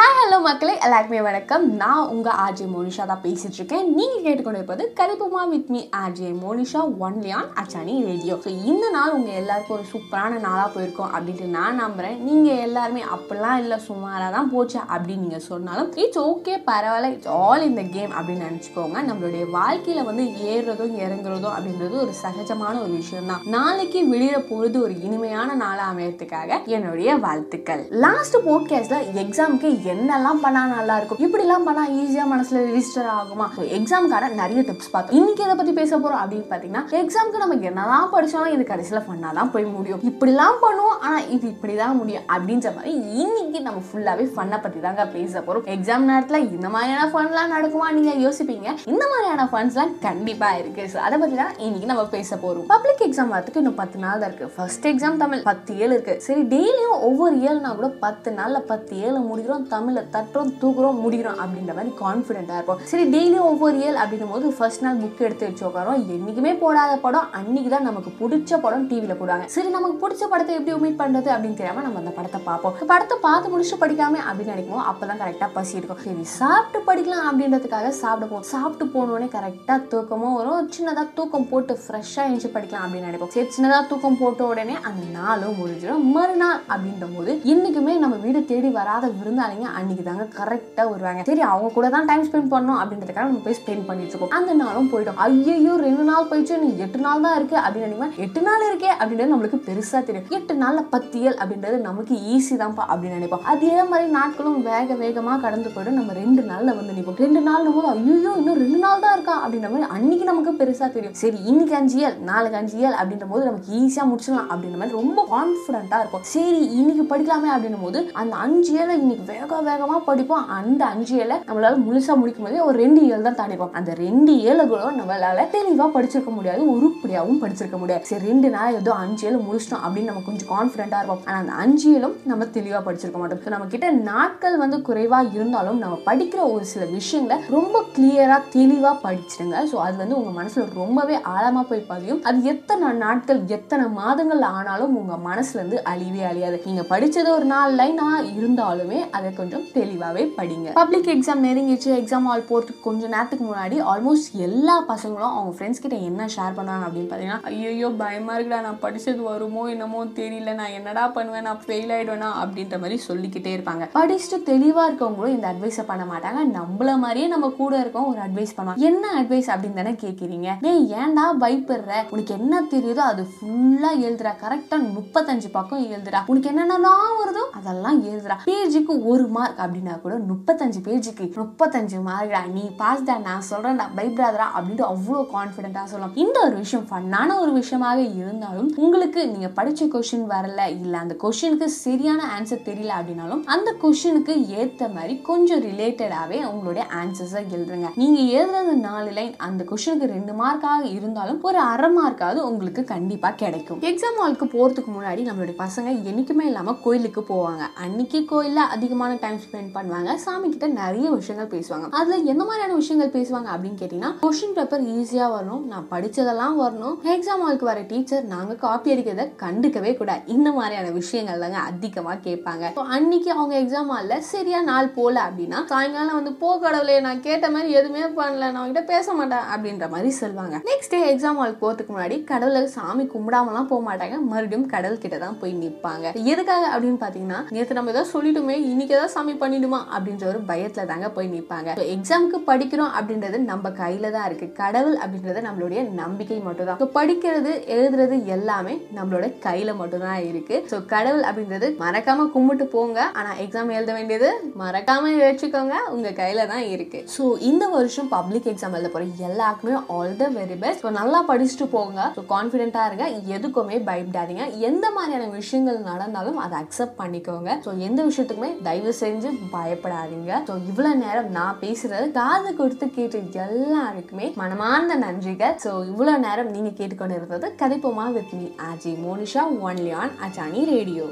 Hi hello மக்களே. எல்லாருக்குமே வணக்கம். நான் உங்கள் ஆர்ஜே மோனிஷா தான் பேசிகிட்டு இருக்கேன். நீங்கள் கேட்டுக்கொண்டு இருப்பது கருப்புமா with me RJ Monisha only on Achani radio. So இந்த நாள் உங்கள் எல்லாருக்கும் ஒரு சூப்பரான நாளாக போயிருக்கும் அப்படின்ட்டு நான் நம்புகிறேன் நீங்கள் எல்லாருமே அப்படிலாம் இல்லை சுமாராக தான் போச்சு அப்படின்னு நீங்கள் சொன்னாலும் இட்ஸ் ஓகே பரவாயில்ல இட்ஸ் ஆல் இந்த கேம் அப்படின்னு நினச்சிக்கோங்க. நம்மளுடைய வாழ்க்கையில் வந்து ஏறுறதும் இறங்குறதும் அப்படின்றது ஒரு சகஜமான ஒரு விஷயம் தான் நாளைக்கு விடிகிற பொழுது ஒரு இனிமையான நாளாக அமையறதுக்காக என்னுடைய வாழ்த்துக்கள். லாஸ்ட் போட்காஸ்டில் எக்ஸாமுக்கு என்னெல்லாம் பண்ணா நல்லா இருக்கும் இப்படிலாம் பண்ணா ஈஸியா மனசுல ரிஜிஸ்டர் ஆகுமா? எக்ஸாமுக்கான நிறைய டிப்ஸ் பார்த்தோம். இன்னைக்கு எதை பத்தி பேச போறோம் அப்படின்னு பாத்தீங்கன்னா எக்ஸாமுக்கு நம்ம என்னதான் படிச்சாலும் இது கடைசியில பண்ணா தான் போய் முடியும். இப்படிலாம் பண்ணுவோம் ஆனா இது இப்படிதான் முடியும் அப்படின்ற மாதிரி இன்னைக்கு நம்ம ஃபுல்லாவே ஃபன்னை பத்தி தாங்க பேச போறோம். எக்ஸாம் நேரத்துல இந்த மாதிரியான ஃபன்லாம் நடக்குமா நீங்க யோசிப்பீங்க? இந்த மாதிரியான ஃபன்ஸ்லாம் கண்டிப்பா இருக்கு. ஸோ அதை பத்தி தான் இன்னைக்கு நம்ம பேச போறோம். பப்ளிக் எக்ஸாம் வரதுக்கு இன்னும் பத்து நாள் தான் இருக்கு. ஃபர்ஸ்ட் எக்ஸாம் தமிழ் பத்து ஏழு இருக்கு. சரி டெய்லியும் ஒவ்வொரு ஏழுனா கூட பத்து நாள்ல பத்து ஏழு முடிக்கிறோம் தமிழை தட்டுறோம் தூக்குறோம் முடிகிறோம் அப்படின்ற மாதிரி கான்ஃபிடென்ட்டாக இருப்போம். சரி டெய்லியும் ஒவ்வொரு இயல் அப்படின்னும் போது ஃபர்ஸ்ட் நாள் புக் எடுத்து வச்சு உட்காரோம் என்றைக்குமே போடாத படம். அன்னைக்கு தான் நமக்கு பிடிச்ச படம் டிவியில் போடுவாங்க. சரி நமக்கு பிடிச்ச படத்தை எப்படி உமீட் பண்ணுறது அப்படின்னு தெரியாமல் நம்ம அந்த படத்தை பார்ப்போம். படத்தை பார்த்து முடிச்சு படிக்காம அப்படின்னு நினைக்கும் அப்பதான் கரெக்டாக பசி இருக்கும் சரி சாப்பிட்டு படிக்கலாம் அப்படின்றதுக்காக சாப்பிட போவோம் சாப்பிட்டு போனோடனே கரெக்டாக தூக்கமும் வரும். சின்னதாக தூக்கம் போட்டு ஃப்ரெஷ்ஷாக எழுந்து படிக்கலாம் அப்படின்னு நினைப்போம். சரி சின்னதாக தூக்கம் போட்ட உடனே அந்த நாளும் முடிஞ்சிடும். மறுநாள் அப்படின்ற போது இன்றைக்குமே நம்ம வீடு தேடி வராத விருந்தாளிங்க அன்னைக்கு தாங்க கரெக்டாக வருவாங்க. சரி அவங்க கூட தான் டைம் ஸ்பெண்ட் பண்ணோம் அப்படின்றதுக்காக நம்ம போய் ஸ்பெண்ட் பண்ணிட்டு இருக்கோம். அந்த நாளும் போயிடும். ஐயோ ரெண்டு நாள் போயிடுச்சு நீ எட்டு நாள் தான் இருக்கு அப்படின்னு நினைப்பேன் எட்டு நாள் இருக்கே அப்படின்றது நம்மளுக்கு பெருசாக தெரியும். எட்டு நாள்ல பத்தியல் அப்படின்றது நமக்கு ஈஸி தான்ப்பா அப்படின்னு நினைப்போம். அதே மாதிரி நாட்களும் வேக வேகமாக கடந்து போயிடும். நம்ம ரெண்டு நாளில் வந்து நிற்போம் ரெண்டு நாள் போது ஐயோ இன்னும் ரெண்டு நாள் தான் இருக்கா அப்படின்ற மாதிரி அன்னைக்கு நமக்கு பெருசாக தெரியும். சரி இன்னைக்கு அஞ்சு நாளைக்கு அஞ்சு அப்படின்ற போது நமக்கு ஈஸியாக முடிச்சிடலாம் அப்படின்ற மாதிரி ரொம்ப கான்ஃபிடண்ட்டாக இருக்கும் சரி இன்னைக்கு படிக்கலாமே அப்படின்னும் போது அந்த அஞ்சு இன்னைக்கு வேக வேகமாக படிப்போம். அந்த அஞ்சு ஏழை நம்மளால முழுசாக முடிக்கும் போதே ஒரு ரெண்டு ஏழு தான் தாண்டிப்போம் அந்த ரெண்டு ஏழுகளும் நம்மளால தெளிவாக படிச்சிருக்க முடியாது. உருப்படியாகவும் படிச்சிருக்க முடியாது. சரி ரெண்டு நாள் ஏதோ அஞ்சு ஏழு முடிச்சிட்டோம் அப்படின்னு நம்ம கொஞ்சம் கான்ஃபிடண்டா இருப்போம். ஆனால் அந்த அஞ்சு ஏழும் நம்ம தெளிவாக படிச்சிருக்க மாட்டோம். ஸோ நம்ம கிட்ட நாட்கள் வந்து குறைவாக இருந்தாலும் நம்ம படிக்கிற ஒரு சில விஷயங்களை ரொம்ப கிளியராக தெளிவாக படிச்சிடுங்க. ஸோ அது வந்து உங்கள் மனசில் ரொம்பவே ஆழமாக போய் பதியும். அது எத்தனை நாட்கள் எத்தனை மாதங்கள் ஆனாலும் உங்கள் மனசுலேருந்து அழிவே அழியாது. நீங்கள் படித்தது ஒரு நாலு லைனாக இருந்தாலுமே அதை கொஞ்சம் தெளிவாவே படிங்க. பப்ளிக் எக்ஸாம் நெருங்கிச்சு எக்ஸாம் ஹால் போகிறதுக்கு கொஞ்ச நேரத்துக்கு முன்னாடி ஆல்மோஸ்ட் எல்லா பசங்களும் அவங்க ஃப்ரெண்ட்ஸ் கிட்ட என்ன ஷேர் பண்ணுவாங்க அப்படின்னு பார்த்தீங்கன்னா ஐயோ பயமாக இருக்குடா நான் படிச்சது வருமோ என்னமோ தெரியல நான் என்னடா பண்ணுவேன் நான் ஃபெயில் ஆகிடுவேனா அப்படின்ற மாதிரி சொல்லிக்கிட்டே இருப்பாங்க. படிச்சுட்டு தெளிவாக இருக்கவங்களும் இந்த அட்வைஸை பண்ண மாட்டாங்க. நம்மள மாதிரியே நம்ம கூட இருக்கோம் ஒரு அட்வைஸ் பண்ணுவாங்க. என்ன அட்வைஸ் அப்படின்னு தானே கேட்குறீங்க டேய் ஏன்டா பயப்படுற? உனக்கு என்ன தெரியுதோ அது ஃபுல்லாக எழுதுறா கரெக்டாக முப்பத்தஞ்சு பக்கம் எழுதுறா உனக்கு என்னென்னலாம் வருதோ அதெல்லாம் எழுதுறா பேஜுக்கு ஒரு மார்க் மார்க் அப்படின்னா கூட முப்பத்தஞ்சு பேஜுக்கு முப்பத்தஞ்சு மார்க்டா நீ பாஸ் தான் நான் சொல்றேன்டா பயப்படாதடா அப்படின்ட்டு அவ்வளோ கான்ஃபிடென்ட்டாக சொல்லலாம். இந்த ஒரு விஷயம் ஃபன்னான ஒரு விஷயமாக இருந்தாலும் உங்களுக்கு நீங்கள் படித்த கொஷின் வரல இல்லை அந்த கொஷினுக்கு சரியான ஆன்சர் தெரியல அப்படின்னாலும் அந்த கொஷினுக்கு ஏற்ற மாதிரி கொஞ்சம் ரிலேட்டடாகவே உங்களுடைய ஆன்சர்ஸை எழுதுங்க. நீங்கள் எழுதுறது நாலு லைன் அந்த கொஷினுக்கு ரெண்டு மார்க்காக இருந்தாலும் ஒரு அரை மார்க்காவது உங்களுக்கு கண்டிப்பாக கிடைக்கும். எக்ஸாம் ஹாலுக்கு போகிறதுக்கு முன்னாடி நம்மளுடைய பசங்க என்றைக்குமே இல்லாமல் கோயிலுக்கு போவாங்க. அன்னைக்கு கோயிலில் அதிகமான டைம் ஸ்பெண்ட் பண்ணுவாங்க. சாமி கிட்ட நிறைய விஷயங்கள் பேசுவாங்க. அதுல எந்த மாதிரியான விஷயங்கள் பேசுவாங்க அப்படின்னு கேட்டீங்கன்னா கொஷின் பேப்பர் ஈஸியா வரணும். நான் படிச்சதெல்லாம் வரணும். எக்ஸாம் ஹாலுக்கு வர டீச்சர் நாங்க காப்பி அடிக்கிறத கண்டுக்கவே கூடாது. இந்த மாதிரியான விஷயங்கள் தாங்க அதிகமா கேட்பாங்க. அன்னைக்கு அவங்க எக்ஸாம் ஹால்ல சரியா நாள் போல அப்படின்னா சாயங்காலம் வந்து போ கடவுளே நான் கேட்ட மாதிரி எதுவுமே பண்ணல. நான் கிட்ட பேச மாட்டேன். அப்படின்ற மாதிரி சொல்லுவாங்க. நெக்ஸ்ட் டே எக்ஸாம் ஹாலுக்கு போறதுக்கு முன்னாடி கடவுளை சாமி கும்பிடாமலாம் போக மாட்டாங்க. மறுபடியும் கடவுள் கிட்ட தான் போய் நிற்பாங்க எதுக்காக அப்படின்னு பாத்தீங்கன்னா நேற்று நம்ம ஏதாவது சொல்லிட்டுமே இன்னைக்கு ஏதாவது சாமி பண்ணிடுமா அப்படின்ற ஒரு பயத்துல தாங்க போய் நிற்பாங்க எக்ஸாமுக்கு படிக்கிறோம் அப்படின்றது நம்ம கையில தான் இருக்கு. கடவுள் அப்படின்றது நம்மளுடைய நம்பிக்கை மட்டும் தான் படிக்கிறது எழுதுறது எல்லாமே நம்மளோட கையில மட்டும் தான் இருக்கு. ஸோ கடவுள் அப்படின்றது மறக்காம கும்பிட்டு போங்க. ஆனா எக்ஸாம் எழுத வேண்டியது மறக்காம வச்சுக்கோங்க உங்க கையில தான் இருக்கு. ஸோ இந்த வருஷம் பப்ளிக் எக்ஸாம் எழுத போற எல்லாருக்குமே all the very best so நல்லா படிச்சுட்டு போங்க. ஸோ கான்ஃபிடென்ட்டா இருங்க. எதுக்குமே பயப்படாதீங்க. எந்த மாதிரியான விஷயங்கள் நடந்தாலும் அதை அக்செப்ட் பண்ணிக்கோங்க. ஸோ எந்த விஷயத்துக்குமே தயவு செஞ்சு பயப்படாதீங்க. ஸோ இவ்வளோ நேரம் நான் பேசுறது காது கொடுத்து கேட்டு எல்லாருக்குமே மனமார்ந்த நன்றிகள். ஸோ இவ்வளவு நேரம் நீங்க கேட்டுக்கொண்டு இருந்தது கதைப்போமா with me RJ Monisha only on Achani radio.